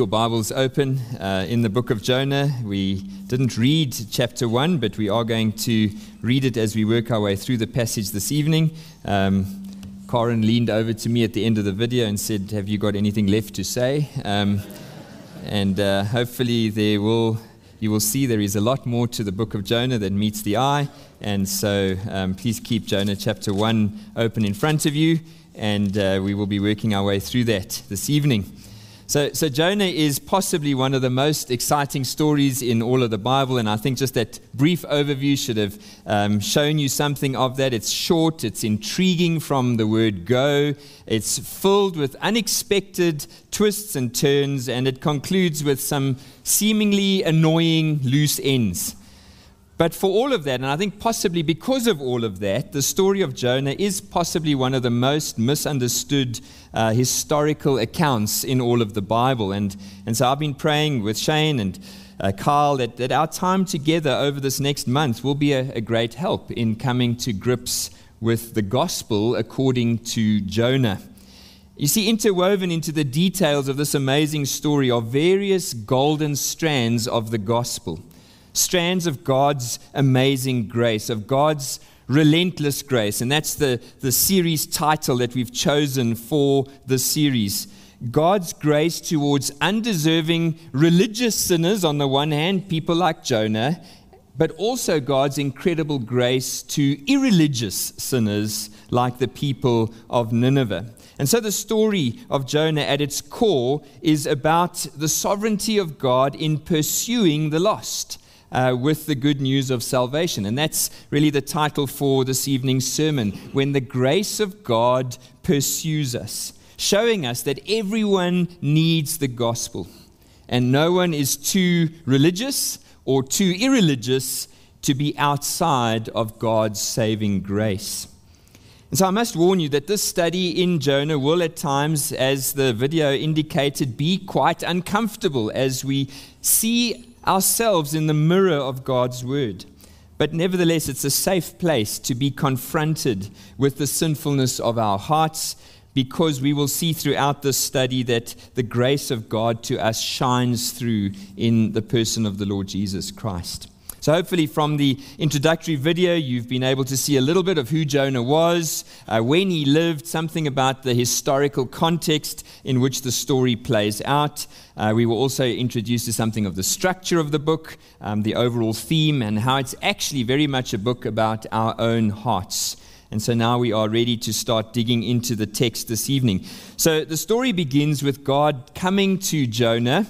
Your Bibles open uh, in the book of Jonah. We didn't read chapter one, but we are going to read it as we work our way through the passage this evening. Um, Karen leaned over to me at the end of the video and said, Have you got anything left to say? Um, and uh, hopefully, there will, you will see there is a lot more to the book of Jonah than meets the eye. And so, um, please keep Jonah chapter 1 open in front of you, and uh, we will be working our way through that this evening. So, so Jonah is possibly one of the most exciting stories in all of the Bible, and I think just that brief overview should have um, shown you something of that. It's short, it's intriguing from the word go, it's filled with unexpected twists and turns, and it concludes with some seemingly annoying loose ends. But for all of that, and I think possibly because of all of that, the story of Jonah is possibly one of the most misunderstood uh, historical accounts in all of the Bible. And, and so I've been praying with Shane and uh, Carl that, that our time together over this next month will be a, a great help in coming to grips with the gospel according to Jonah. You see, interwoven into the details of this amazing story are various golden strands of the gospel strands of God's amazing grace, of God's relentless grace. And that's the, the series title that we've chosen for the series. God's grace towards undeserving religious sinners, on the one hand, people like Jonah, but also God's incredible grace to irreligious sinners like the people of Nineveh. And so the story of Jonah at its core is about the sovereignty of God in pursuing the lost uh, with the good news of salvation. And that's really the title for this evening's sermon When the Grace of God Pursues Us, showing us that everyone needs the gospel. And no one is too religious or too irreligious to be outside of God's saving grace. And so I must warn you that this study in Jonah will at times, as the video indicated, be quite uncomfortable as we see ourselves in the mirror of God's word. But nevertheless, it's a safe place to be confronted with the sinfulness of our hearts because we will see throughout this study that the grace of God to us shines through in the person of the Lord Jesus Christ. So, hopefully, from the introductory video, you've been able to see a little bit of who Jonah was, uh, when he lived, something about the historical context in which the story plays out. Uh, we were also introduced to something of the structure of the book, um, the overall theme, and how it's actually very much a book about our own hearts. And so now we are ready to start digging into the text this evening. So the story begins with God coming to Jonah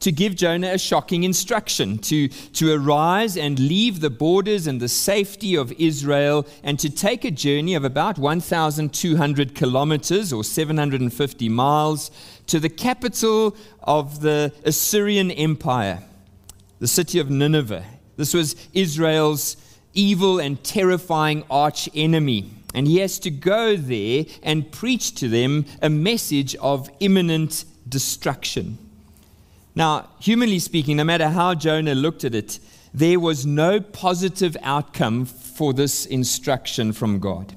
to give Jonah a shocking instruction to, to arise and leave the borders and the safety of Israel and to take a journey of about 1,200 kilometers or 750 miles to the capital of the Assyrian Empire, the city of Nineveh. This was Israel's evil and terrifying arch enemy. And he has to go there and preach to them a message of imminent destruction. Now, humanly speaking, no matter how Jonah looked at it, there was no positive outcome for this instruction from God.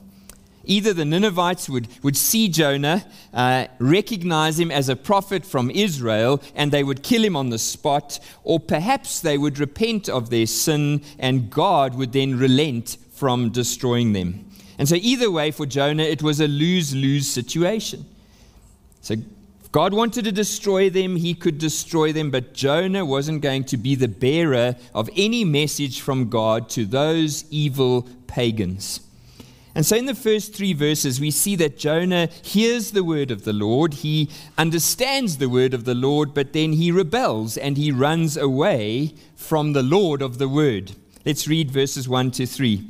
Either the Ninevites would, would see Jonah, uh, recognize him as a prophet from Israel, and they would kill him on the spot, or perhaps they would repent of their sin, and God would then relent from destroying them. And so, either way, for Jonah, it was a lose lose situation. So, God wanted to destroy them, he could destroy them, but Jonah wasn't going to be the bearer of any message from God to those evil pagans. And so, in the first three verses, we see that Jonah hears the word of the Lord, he understands the word of the Lord, but then he rebels and he runs away from the Lord of the word. Let's read verses 1 to 3.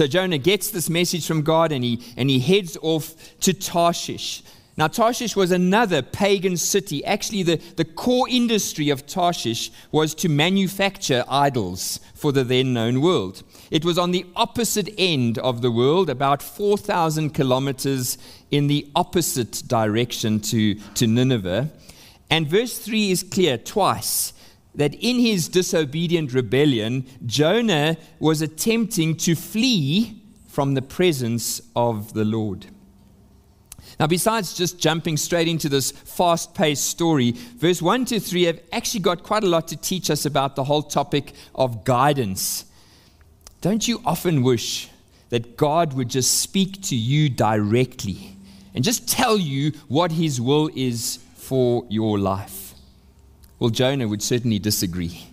So Jonah gets this message from God and he, and he heads off to Tarshish. Now, Tarshish was another pagan city. Actually, the, the core industry of Tarshish was to manufacture idols for the then known world. It was on the opposite end of the world, about 4,000 kilometers in the opposite direction to, to Nineveh. And verse 3 is clear twice that in his disobedient rebellion, Jonah was attempting to flee from the presence of the Lord. Now, besides just jumping straight into this fast paced story, verse 1 to 3 have actually got quite a lot to teach us about the whole topic of guidance. Don't you often wish that God would just speak to you directly and just tell you what His will is for your life? Well, Jonah would certainly disagree.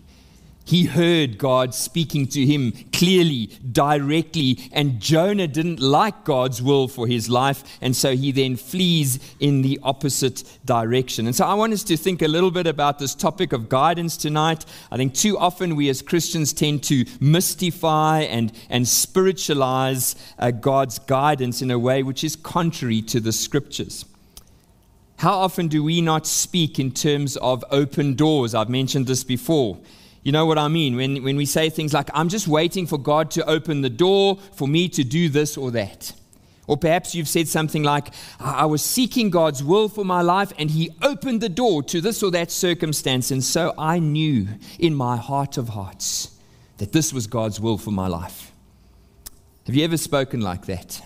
He heard God speaking to him clearly, directly, and Jonah didn't like God's will for his life, and so he then flees in the opposite direction. And so I want us to think a little bit about this topic of guidance tonight. I think too often we as Christians tend to mystify and, and spiritualize uh, God's guidance in a way which is contrary to the scriptures. How often do we not speak in terms of open doors? I've mentioned this before. You know what I mean? When, when we say things like, I'm just waiting for God to open the door for me to do this or that. Or perhaps you've said something like, I was seeking God's will for my life and He opened the door to this or that circumstance. And so I knew in my heart of hearts that this was God's will for my life. Have you ever spoken like that?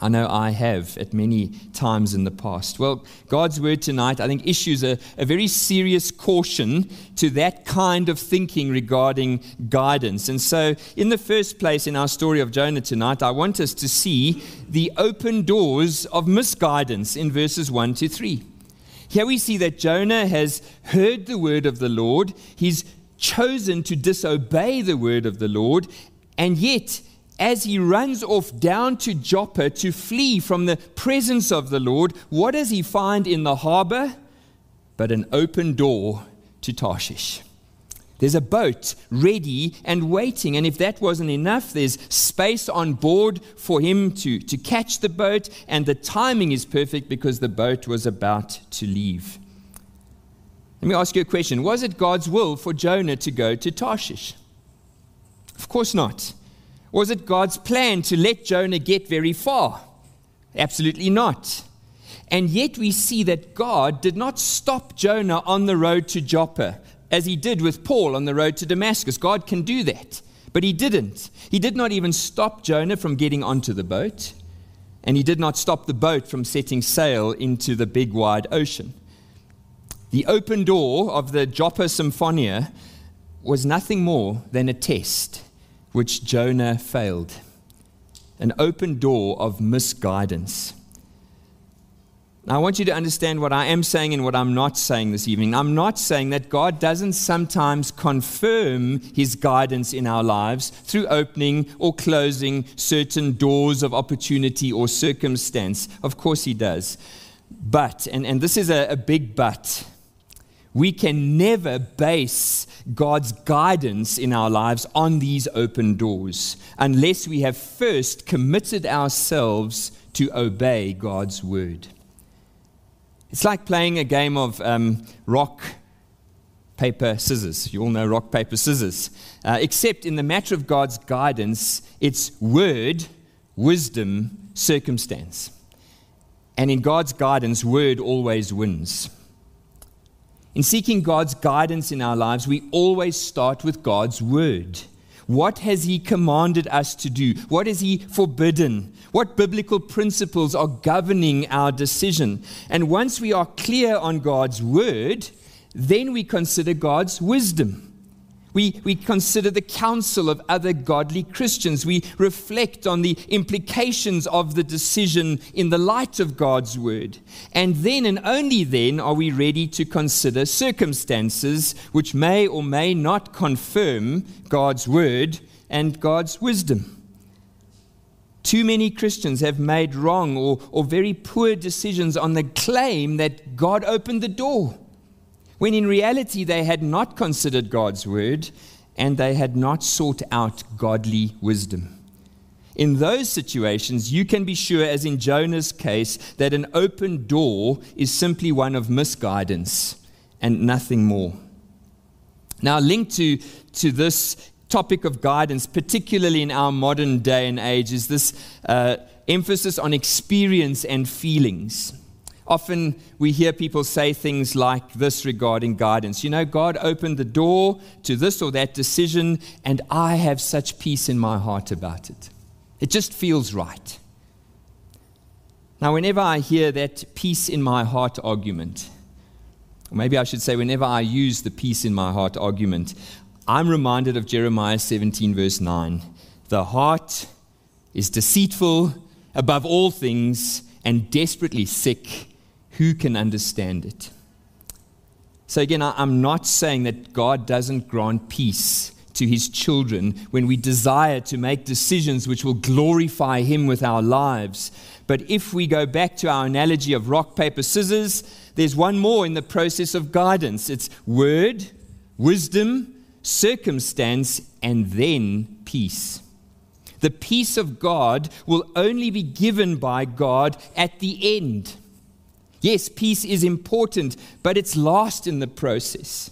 I know I have at many times in the past. Well, God's word tonight, I think, issues a, a, very serious caution to that kind of thinking regarding guidance. And so, in the first place, in our story of Jonah tonight, I want us to see the open doors of misguidance in verses 1 to 3. Here we see that Jonah has heard the word of the Lord, he's chosen to disobey the word of the Lord, and yet as he runs off down to Joppa to flee from the presence of the Lord, what does he find in the harbor? But an open door to Tarshish. There's a boat ready and waiting. And if that wasn't enough, there's space on board for him to, to catch the boat. And the timing is perfect because the boat was about to leave. Let me ask you a question Was it God's will for Jonah to go to Tarshish? Of course not. Was it God's plan to let Jonah get very far? Absolutely not. And yet we see that God did not stop Jonah on the road to Joppa as he did with Paul on the road to Damascus. God can do that. But he didn't. He did not even stop Jonah from getting onto the boat, and he did not stop the boat from setting sail into the big wide ocean. The open door of the Joppa Symphonia was nothing more than a test which Jonah failed an open door of misguidance. Now, I want you to understand what I am saying and what I'm not saying this evening. I'm not saying that God doesn't sometimes confirm his guidance in our lives through opening or closing certain doors of opportunity or circumstance. Of course, he does. But, and, and this is a, a big but, we can never base God's guidance in our lives on these open doors unless we have first committed ourselves to obey God's word. It's like playing a game of um, rock, paper, scissors. You all know rock, paper, scissors. Uh, except in the matter of God's guidance, it's word, wisdom, circumstance. And in God's guidance, word always wins. In seeking God's guidance in our lives, we always start with God's word. What has He commanded us to do? What has He forbidden? What biblical principles are governing our decision? And once we are clear on God's word, then we consider God's wisdom. We, we consider the counsel of other godly Christians. We reflect on the implications of the decision in the light of God's word. And then and only then are we ready to consider circumstances which may or may not confirm God's word and God's wisdom. Too many Christians have made wrong or, or very poor decisions on the claim that God opened the door when in reality they had not considered God's word and they had not sought out godly wisdom. In those situations, you can be sure, as in Jonah's case, that an open door is simply one of misguidance and nothing more. Now, linked to, to this topic of guidance, particularly in our modern day and age, is this uh, emphasis on experience and feelings. Often we hear people say things like this regarding guidance. You know, God opened the door to this or that decision, and I have such peace in my heart about it. It just feels right. Now, whenever I hear that peace in my heart argument, or maybe I should say, whenever I use the peace in my heart argument, I'm reminded of Jeremiah 17, verse 9. The heart is deceitful above all things and desperately sick. Who can understand it? So, again, I'm not saying that God doesn't grant peace to his children when we desire to make decisions which will glorify him with our lives. But if we go back to our analogy of rock, paper, scissors, there's one more in the process of guidance it's word, wisdom, circumstance, and then peace. The peace of God will only be given by God at the end. Yes, peace is important, but it's lost in the process.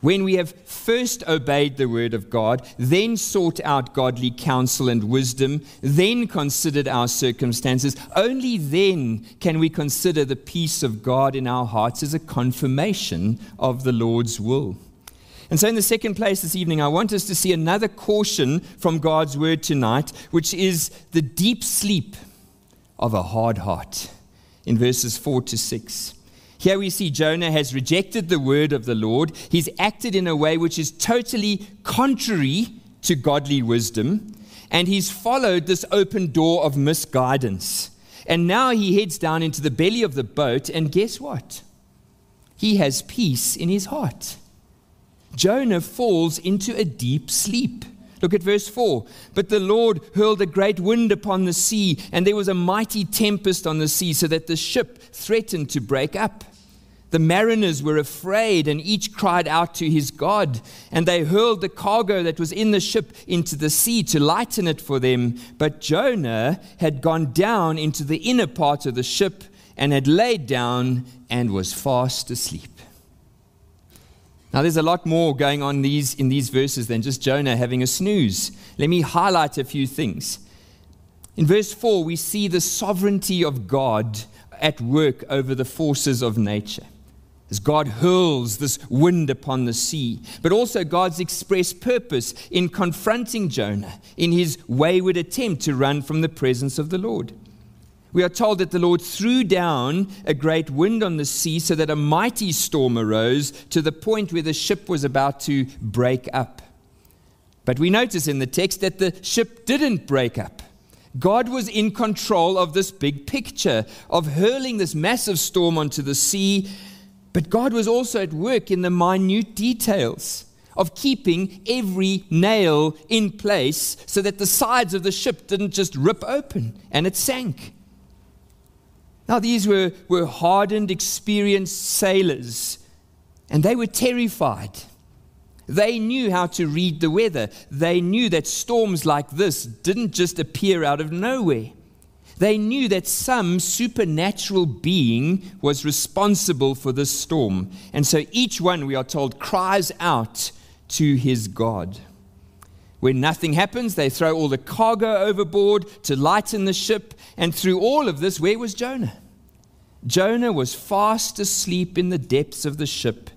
When we have first obeyed the word of God, then sought out godly counsel and wisdom, then considered our circumstances, only then can we consider the peace of God in our hearts as a confirmation of the Lord's will. And so, in the second place this evening, I want us to see another caution from God's word tonight, which is the deep sleep of a hard heart in verses 4 to 6. Here we see Jonah has rejected the word of the Lord. He's acted in a way which is totally contrary to godly wisdom, and he's followed this open door of misguidance. And now he heads down into the belly of the boat, and guess what? He has peace in his heart. Jonah falls into a deep sleep. Look at verse 4. But the Lord hurled a great wind upon the sea, and there was a mighty tempest on the sea, so that the ship threatened to break up. The mariners were afraid, and each cried out to his God. And they hurled the cargo that was in the ship into the sea to lighten it for them. But Jonah had gone down into the inner part of the ship and had laid down and was fast asleep. Now, there's a lot more going on these, in these verses than just Jonah having a snooze. Let me highlight a few things. In verse 4, we see the sovereignty of God at work over the forces of nature. As God hurls this wind upon the sea, but also God's express purpose in confronting Jonah in his wayward attempt to run from the presence of the Lord. We are told that the Lord threw down a great wind on the sea so that a mighty storm arose to the point where the ship was about to break up. But we notice in the text that the ship didn't break up. God was in control of this big picture of hurling this massive storm onto the sea, but God was also at work in the minute details of keeping every nail in place so that the sides of the ship didn't just rip open and it sank. Now, these were, were hardened, experienced sailors, and they were terrified. They knew how to read the weather. They knew that storms like this didn't just appear out of nowhere. They knew that some supernatural being was responsible for this storm. And so each one, we are told, cries out to his God. When nothing happens, they throw all the cargo overboard to lighten the ship. And through all of this, where was Jonah? Jonah was fast asleep in the depths of the ship,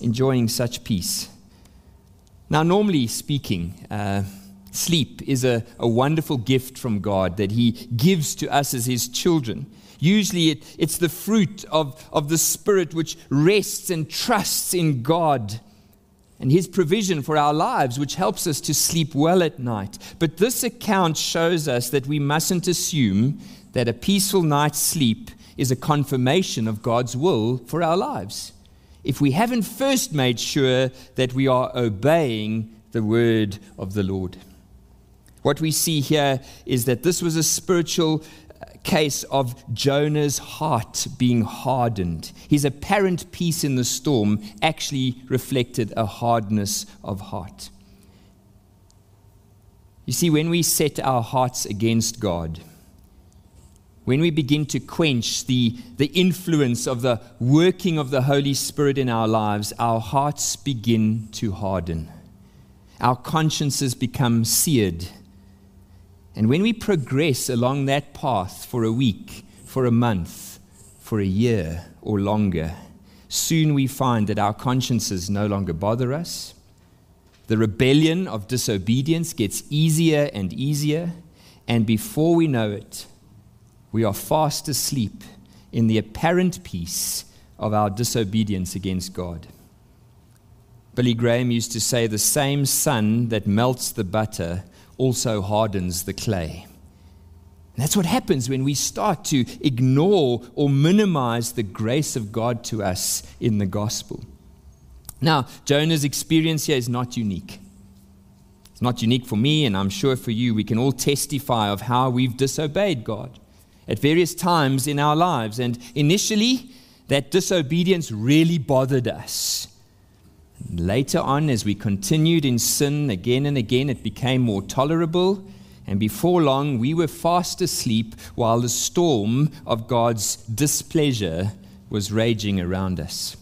enjoying such peace. Now, normally speaking, uh, sleep is a, a wonderful gift from God that He gives to us as His children. Usually, it, it's the fruit of, of the Spirit which rests and trusts in God and His provision for our lives, which helps us to sleep well at night. But this account shows us that we mustn't assume that a peaceful night's sleep is a confirmation of God's will for our lives. If we haven't first made sure that we are obeying the word of the Lord. What we see here is that this was a spiritual case of Jonah's heart being hardened. His apparent peace in the storm actually reflected a hardness of heart. You see, when we set our hearts against God, when we begin to quench the, the influence of the working of the Holy Spirit in our lives, our hearts begin to harden. Our consciences become seared. And when we progress along that path for a week, for a month, for a year, or longer, soon we find that our consciences no longer bother us. The rebellion of disobedience gets easier and easier, and before we know it, we are fast asleep in the apparent peace of our disobedience against God. Billy Graham used to say, The same sun that melts the butter also hardens the clay. And that's what happens when we start to ignore or minimize the grace of God to us in the gospel. Now, Jonah's experience here is not unique. It's not unique for me, and I'm sure for you. We can all testify of how we've disobeyed God at various times in our lives. And initially, that disobedience really bothered us. Later on, as we continued in sin again and again, it became more tolerable. And before long, we were fast asleep while the storm of God's displeasure was raging around us.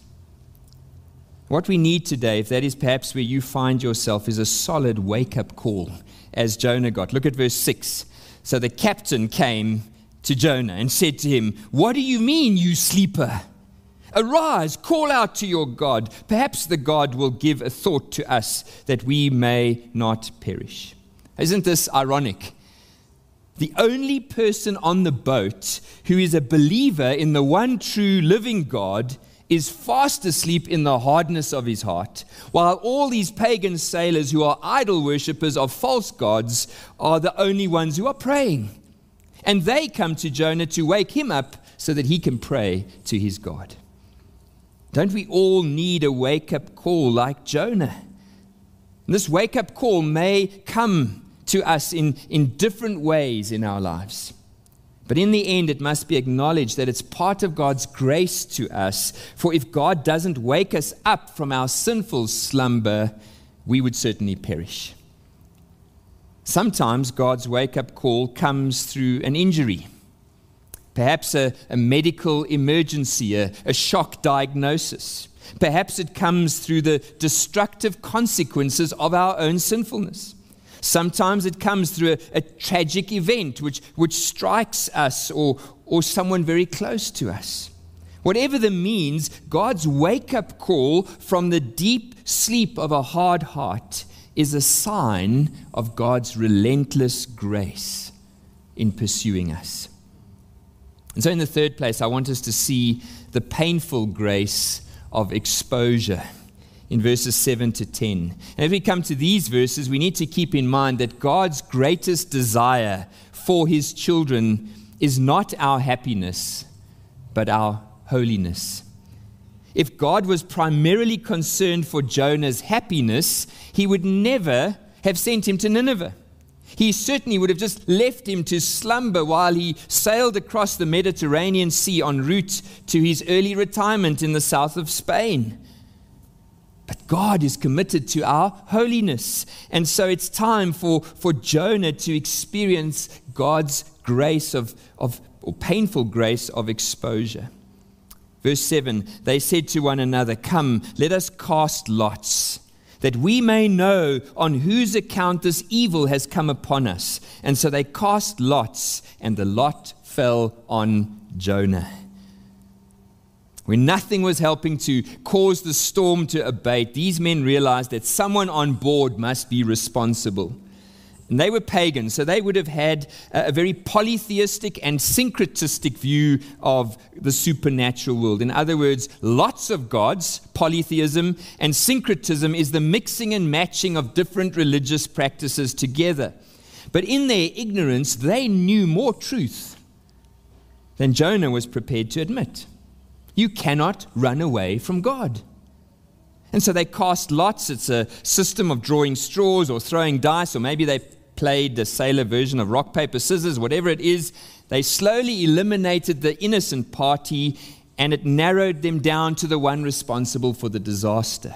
What we need today, if that is perhaps where you find yourself, is a solid wake up call, as Jonah got. Look at verse 6. So the captain came to Jonah and said to him, What do you mean, you sleeper? Arise, call out to your God. Perhaps the God will give a thought to us that we may not perish. Isn't this ironic? The only person on the boat who is a believer in the one true living God is fast asleep in the hardness of his heart, while all these pagan sailors who are idol worshippers of false gods are the only ones who are praying. And they come to Jonah to wake him up so that he can pray to his God. Don't we all need a wake up call like Jonah? And this wake up call may come to us in, in different ways in our lives. But in the end, it must be acknowledged that it's part of God's grace to us. For if God doesn't wake us up from our sinful slumber, we would certainly perish. Sometimes God's wake up call comes through an injury, perhaps a, a medical emergency, a, a shock diagnosis. Perhaps it comes through the destructive consequences of our own sinfulness. Sometimes it comes through a, a, tragic event which, which strikes us or, or someone very close to us. Whatever the means, God's wake up call from the deep sleep of a hard heart is a sign of God's relentless grace in pursuing us. And so, in the third place, I want us to see the painful grace of exposure in verses 7 to 10. And as we come to these verses, we need to keep in mind that God's greatest desire for his children is not our happiness, but our holiness. If God was primarily concerned for Jonah's happiness, he would never have sent him to Nineveh. He certainly would have just left him to slumber while he sailed across the Mediterranean Sea en route to his early retirement in the south of Spain. But God is committed to our holiness. And so it's time for, for Jonah to experience God's grace of, of or painful grace of exposure. Verse 7 They said to one another, Come, let us cast lots, that we may know on whose account this evil has come upon us. And so they cast lots, and the lot fell on Jonah. When nothing was helping to cause the storm to abate, these men realized that someone on board must be responsible. And they were pagans, so they would have had a very polytheistic and syncretistic view of the supernatural world. In other words, lots of gods, polytheism, and syncretism is the mixing and matching of different religious practices together. But in their ignorance, they knew more truth than Jonah was prepared to admit. You cannot run away from God. And so they cast lots. It's a system of drawing straws or throwing dice, or maybe they played the sailor version of rock, paper, scissors, whatever it is, they slowly eliminated the innocent party and it narrowed them down to the one responsible for the disaster.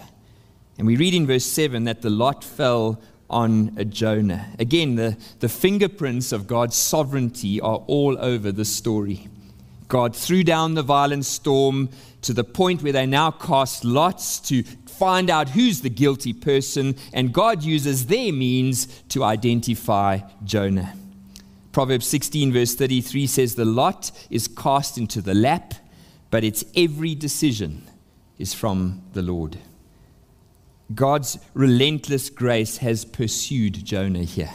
And we read in verse 7 that the lot fell on a Jonah. Again, the, the fingerprints of God's sovereignty are all over the story. God threw down the violent storm to the point where they now cast lots to find out who's the guilty person, and God uses their means to identify Jonah. Proverbs 16, verse 33 says, The lot is cast into the lap, but its every decision is from the Lord. God's relentless grace has pursued Jonah here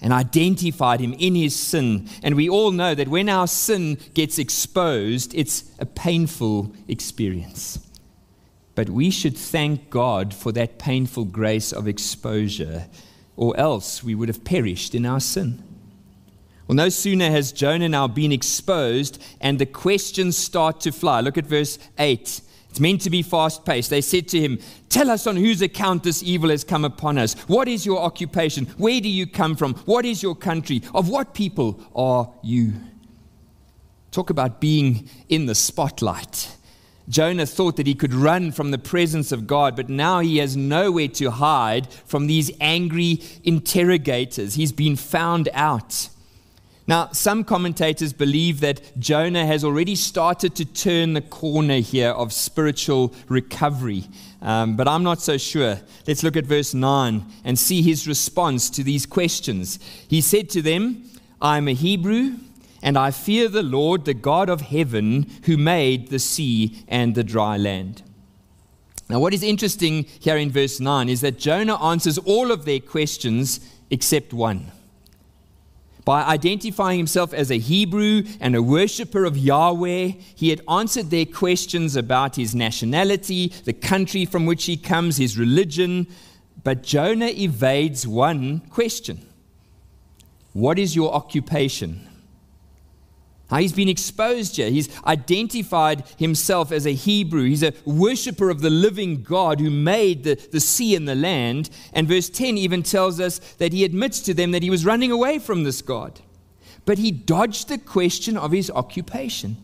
and identified him in his sin. And we all know that when our sin gets exposed, it's a painful experience. But we should thank God for that painful grace of exposure, or else we would have perished in our sin. Well, no sooner has Jonah now been exposed, and the questions start to fly. Look at verse 8. It's meant to be fast paced. They said to him, Tell us on whose account this evil has come upon us. What is your occupation? Where do you come from? What is your country? Of what people are you? Talk about being in the spotlight. Jonah thought that he could run from the presence of God, but now he has nowhere to hide from these angry interrogators. He's been found out. Now, some commentators believe that Jonah has already started to turn the corner here of spiritual recovery, um, but I'm not so sure. Let's look at verse 9 and see his response to these questions. He said to them, I'm a Hebrew, and I fear the Lord, the God of heaven, who made the sea and the dry land. Now, what is interesting here in verse 9 is that Jonah answers all of their questions except one. By identifying himself as a Hebrew and a worshiper of Yahweh, he had answered their questions about his nationality, the country from which he comes, his religion. But Jonah evades one question What is your occupation? He's been exposed here. He's identified himself as a Hebrew. He's a worshiper of the living God who made the, the sea and the land. And verse 10 even tells us that he admits to them that he was running away from this God. But he dodged the question of his occupation.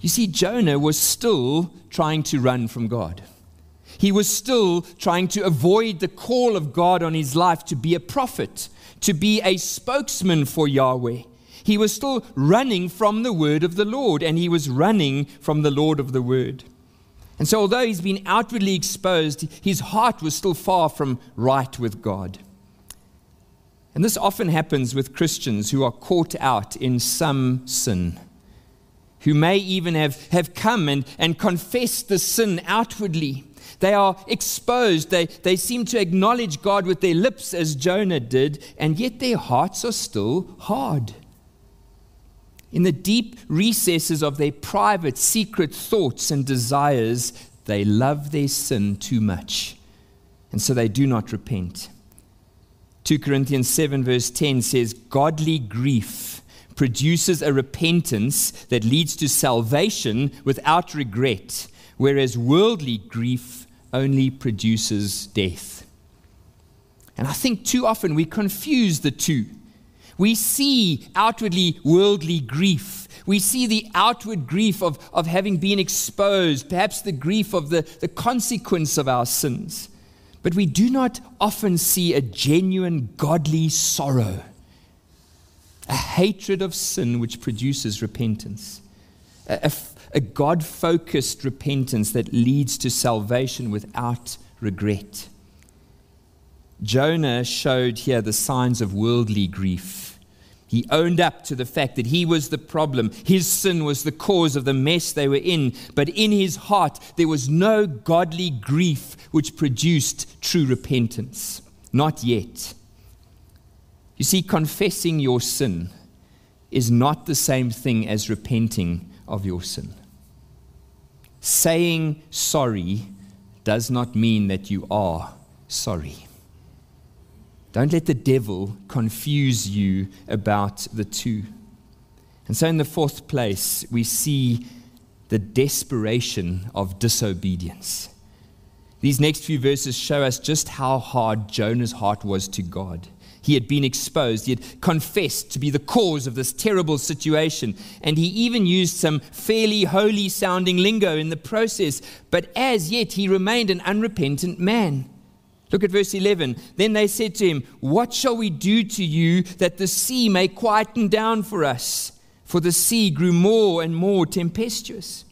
You see, Jonah was still trying to run from God. He was still trying to avoid the call of God on his life to be a prophet, to be a spokesman for Yahweh he was still running from the word of the Lord, and he was running from the Lord of the word. And so, although he's been outwardly exposed, his heart was still far from right with God. And this often happens with Christians who are caught out in some sin, who may even have, have come and, and confessed the sin outwardly. They are exposed. They, they seem to acknowledge God with their lips, as Jonah did, and yet their hearts are still hard in the deep recesses of their private, secret thoughts and desires, they love their sin too much. And so they do not repent. 2 Corinthians 7, verse 10 says, Godly grief produces a repentance that leads to salvation without regret, whereas worldly grief only produces death. And I think too often we confuse the two. We see outwardly worldly grief. We see the outward grief of, of having been exposed, perhaps the grief of the, the consequence of our sins. But we do not often see a genuine godly sorrow, a hatred of sin which produces repentance, a, a, a God focused repentance that leads to salvation without regret. Jonah showed here the signs of worldly grief he owned up to the fact that he was the problem. His sin was the cause of the mess they were in. But in his heart, there was no godly grief which produced true repentance. Not yet. You see, confessing your sin is not the same thing as repenting of your sin. Saying sorry does not mean that you are sorry. Don't let the devil confuse you about the two. And so, in the fourth place, we see the desperation of disobedience. These next few verses show us just how hard Jonah's heart was to God. He had been exposed. He had confessed to be the cause of this terrible situation. And he even used some fairly holy sounding lingo in the process. But as yet, he remained an unrepentant man. Look at verse 11. Then they said to him, What shall we do to you that the sea may quieten down for us? For the sea grew more and more tempestuous.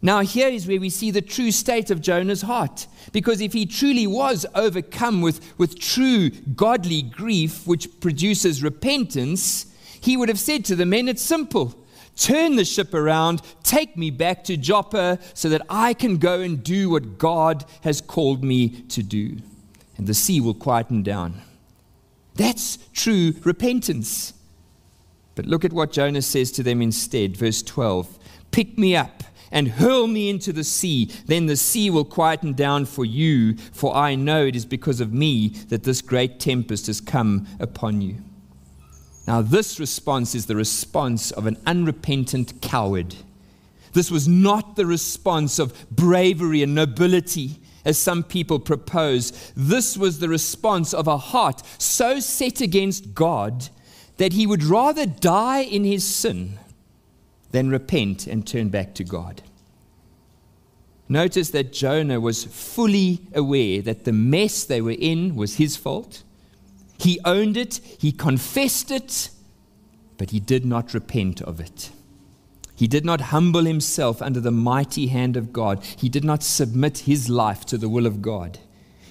Now, here is where we see the true state of Jonah's heart. Because if he truly was overcome with, with true godly grief, which produces repentance, he would have said to the men, It's simple. Turn the ship around, take me back to Joppa so that I can go and do what God has called me to do. And the sea will quieten down. That's true repentance. But look at what Jonah says to them instead. Verse 12 Pick me up and hurl me into the sea. Then the sea will quieten down for you, for I know it is because of me that this great tempest has come upon you. Now, this response is the response of an unrepentant coward. This was not the response of bravery and nobility, as some people propose. This was the response of a heart so set against God that he would rather die in his sin than repent and turn back to God. Notice that Jonah was fully aware that the mess they were in was his fault he owned it, he confessed it, but he did not repent of it. He did not humble himself under the mighty hand of God. He did not submit his life to the will of God.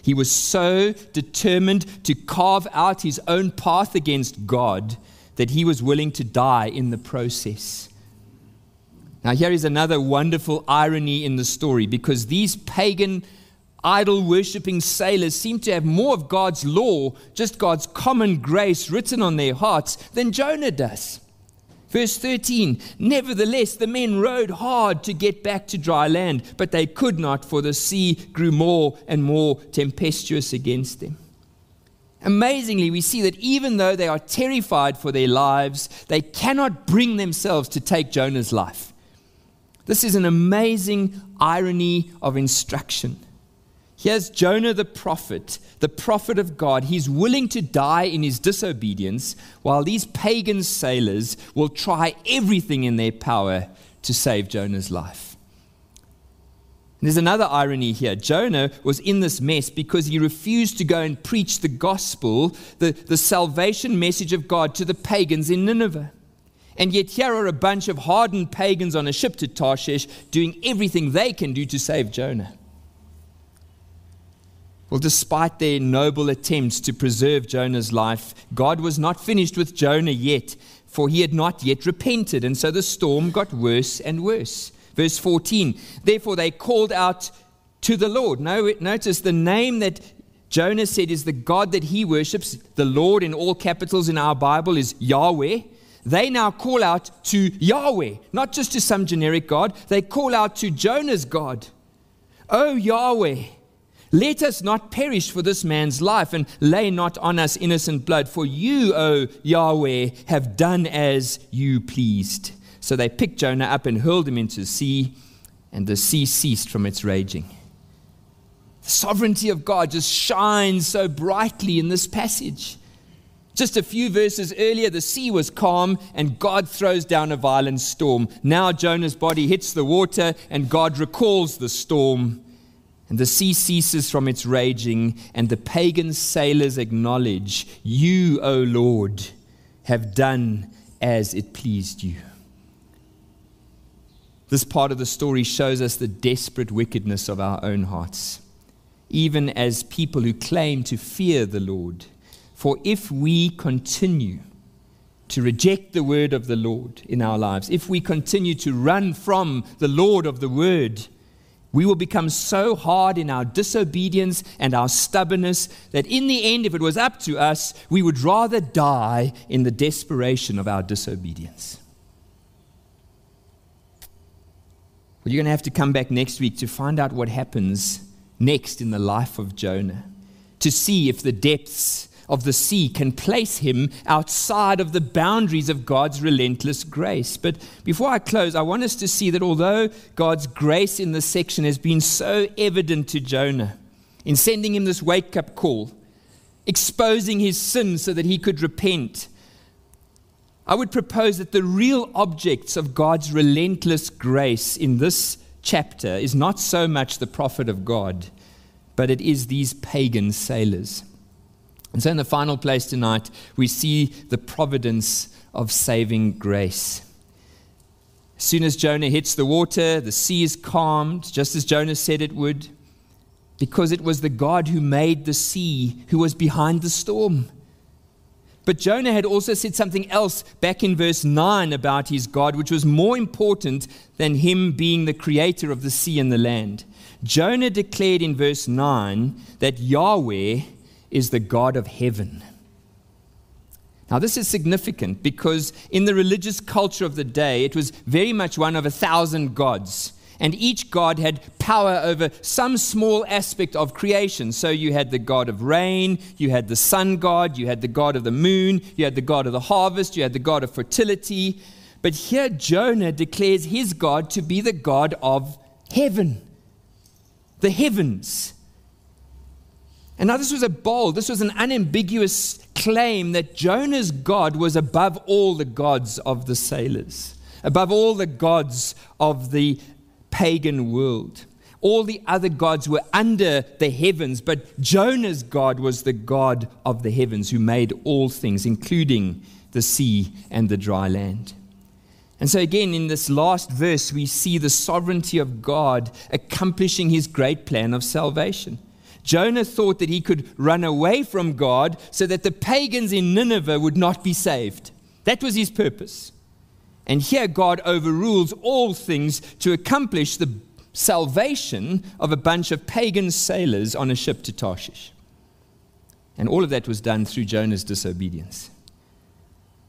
He was so determined to carve out his own path against God that he was willing to die in the process. Now, here is another wonderful irony in the story because these pagan idol worshipping sailors seem to have more of God's law, just God's common grace written on their hearts, than Jonah does. Verse 13 Nevertheless, the men rowed hard to get back to dry land, but they could not, for the sea grew more and more tempestuous against them. Amazingly, we see that even though they are terrified for their lives, they cannot bring themselves to take Jonah's life. This is an amazing irony of instruction. Here's Jonah the prophet, the prophet of God. He's willing to die in his disobedience, while these pagan sailors will try everything in their power to save Jonah's life. And there's another irony here. Jonah was in this mess because he refused to go and preach the gospel, the, the salvation message of God to the pagans in Nineveh. And yet, here are a bunch of hardened pagans on a ship to Tarshish doing everything they can do to save Jonah. Well, despite their noble attempts to preserve Jonah's life, God was not finished with Jonah yet, for he had not yet repented. And so the storm got worse and worse. Verse 14 Therefore they called out to the Lord. Notice the name that Jonah said is the God that he worships, the Lord in all capitals in our Bible is Yahweh. They now call out to Yahweh, not just to some generic God. They call out to Jonah's God. Oh, Yahweh let us not perish for this man's life, and lay not on us innocent blood, for you, O Yahweh, have done as you pleased. So they picked Jonah up and hurled him into the sea, and the sea ceased from its raging. The sovereignty of God just shines so brightly in this passage. Just a few verses earlier, the sea was calm and God throws down a violent storm. Now Jonah's body hits the water and God recalls the storm and the sea ceases from its raging, and the pagan sailors acknowledge, You, O Lord, have done as it pleased you. This part of the story shows us the desperate wickedness of our own hearts, even as people who claim to fear the Lord. For if we continue to reject the word of the Lord in our lives, if we continue to run from the Lord of the word, we will become so hard in our disobedience and our stubbornness that in the end, if it was up to us, we would rather die in the desperation of our disobedience. Well, you're going to have to come back next week to find out what happens next in the life of Jonah, to see if the depths of the sea can place him outside of the boundaries of God's relentless grace. But before I close, I want us to see that although God's grace in this section has been so evident to Jonah in sending him this wake up call, exposing his sin so that he could repent, I would propose that the real objects of God's relentless grace in this chapter is not so much the prophet of God but it is these pagan sailors. And so, in the final place tonight, we see the providence of saving grace. As soon as Jonah hits the water, the sea is calmed, just as Jonah said it would, because it was the God who made the sea who was behind the storm. But Jonah had also said something else back in verse 9 about his God, which was more important than him being the creator of the sea and the land. Jonah declared in verse 9 that Yahweh is the God of heaven. Now, this is significant because in the religious culture of the day, it was very much one of a thousand gods and each god had power over some small aspect of creation. So you had the god of rain, you had the sun god, you had the god of the moon, you had the god of the harvest, you had the god of fertility. But here Jonah declares his God to be the God of heaven, the heavens. And now, this was a bold, this was an unambiguous claim that Jonah's God was above all the gods of the sailors, above all the gods of the pagan world. All the other gods were under the heavens, but Jonah's God was the God of the heavens who made all things, including the sea and the dry land. And so, again, in this last verse, we see the sovereignty of God accomplishing his great plan of salvation. Jonah thought that he could run away from God so that the pagans in Nineveh would not be saved. That was his purpose. And here God overrules all things to accomplish the salvation of a bunch of pagan sailors on a ship to Tarshish. And all of that was done through Jonah's disobedience.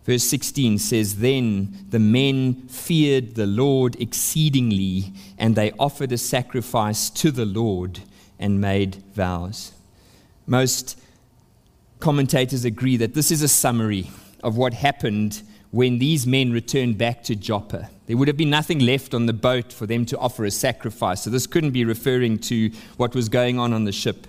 Verse 16 says, Then the men feared the Lord exceedingly, and they offered a sacrifice to the Lord and made vows. Most commentators agree that this is a summary of what happened when these men returned back to Joppa. There would have been nothing left on the boat for them to offer a sacrifice. So this couldn't be referring to what was going on on the ship.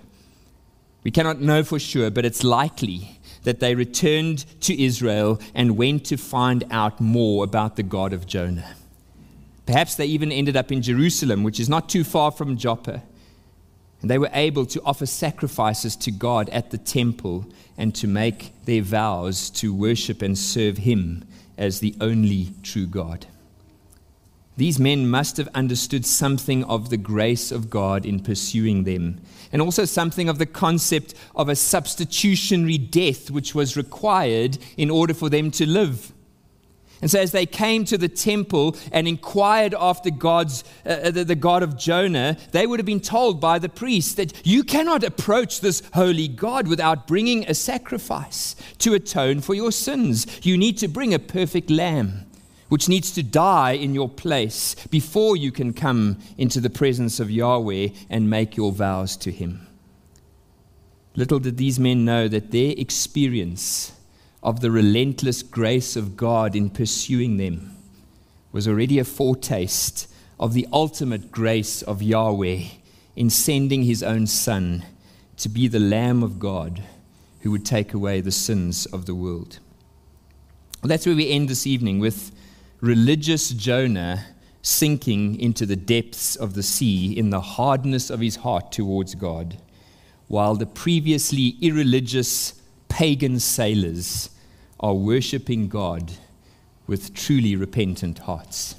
We cannot know for sure, but it's likely that they returned to Israel and went to find out more about the God of Jonah. Perhaps they even ended up in Jerusalem, which is not too far from Joppa. They were able to offer sacrifices to God at the temple and to make their vows to worship and serve Him as the only true God. These men must have understood something of the grace of God in pursuing them, and also something of the concept of a substitutionary death which was required in order for them to live. And so, as they came to the temple and inquired after God's, uh, uh the, the God of Jonah, they would have been told by the priest that you cannot approach this holy God without bringing a sacrifice to atone for your sins. You need to bring a perfect lamb, which needs to die in your place before you can come into the presence of Yahweh and make your vows to Him. Little did these men know that their experience of the relentless grace of God in pursuing them was already a foretaste of the ultimate grace of Yahweh in sending his own Son to be the Lamb of God who would take away the sins of the world. Well, that's where we end this evening with religious Jonah sinking into the depths of the sea in the hardness of his heart towards God, while the previously irreligious pagan sailors are worshiping God with truly repentant hearts.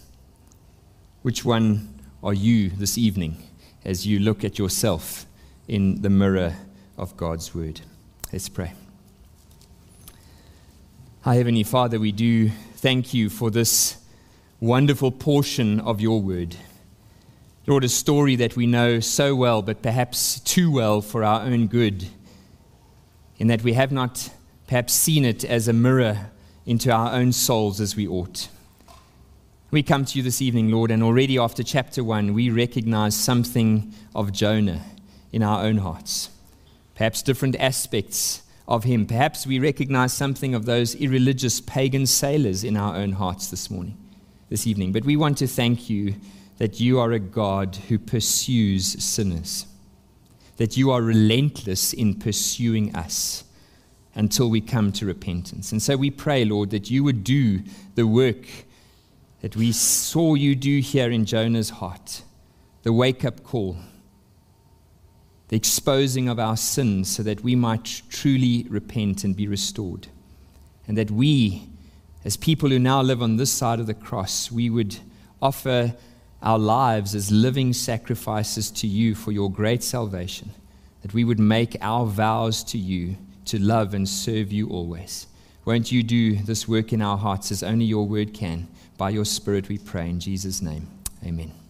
Which one are you this evening as you look at yourself in the mirror of God's Word? Let's pray. Our Heavenly Father, we do thank you for this wonderful portion of your Word. Lord, a story that we know so well, but perhaps too well for our own good, in that we have not perhaps seen it as a mirror into our own souls as we ought. We come to you this evening, Lord, and already after chapter 1, we recognize something of Jonah in our own hearts. Perhaps different aspects of him. Perhaps we recognize something of those irreligious pagan sailors in our own hearts this morning, this evening. But we want to thank you that you are a God who pursues sinners, that you are relentless in pursuing us until we come to repentance. And so we pray, Lord, that you would do the work that we saw you do here in Jonah's heart, the wake up call. the exposing of our sins, so that we might truly repent and be restored. And that we, as people who now live on this side of the cross, we would offer our lives as living sacrifices to you for your great salvation. That we would make our vows to you to love and serve you always. Won't you do this work in our hearts as only your word can? By your Spirit, we pray in Jesus' name. Amen.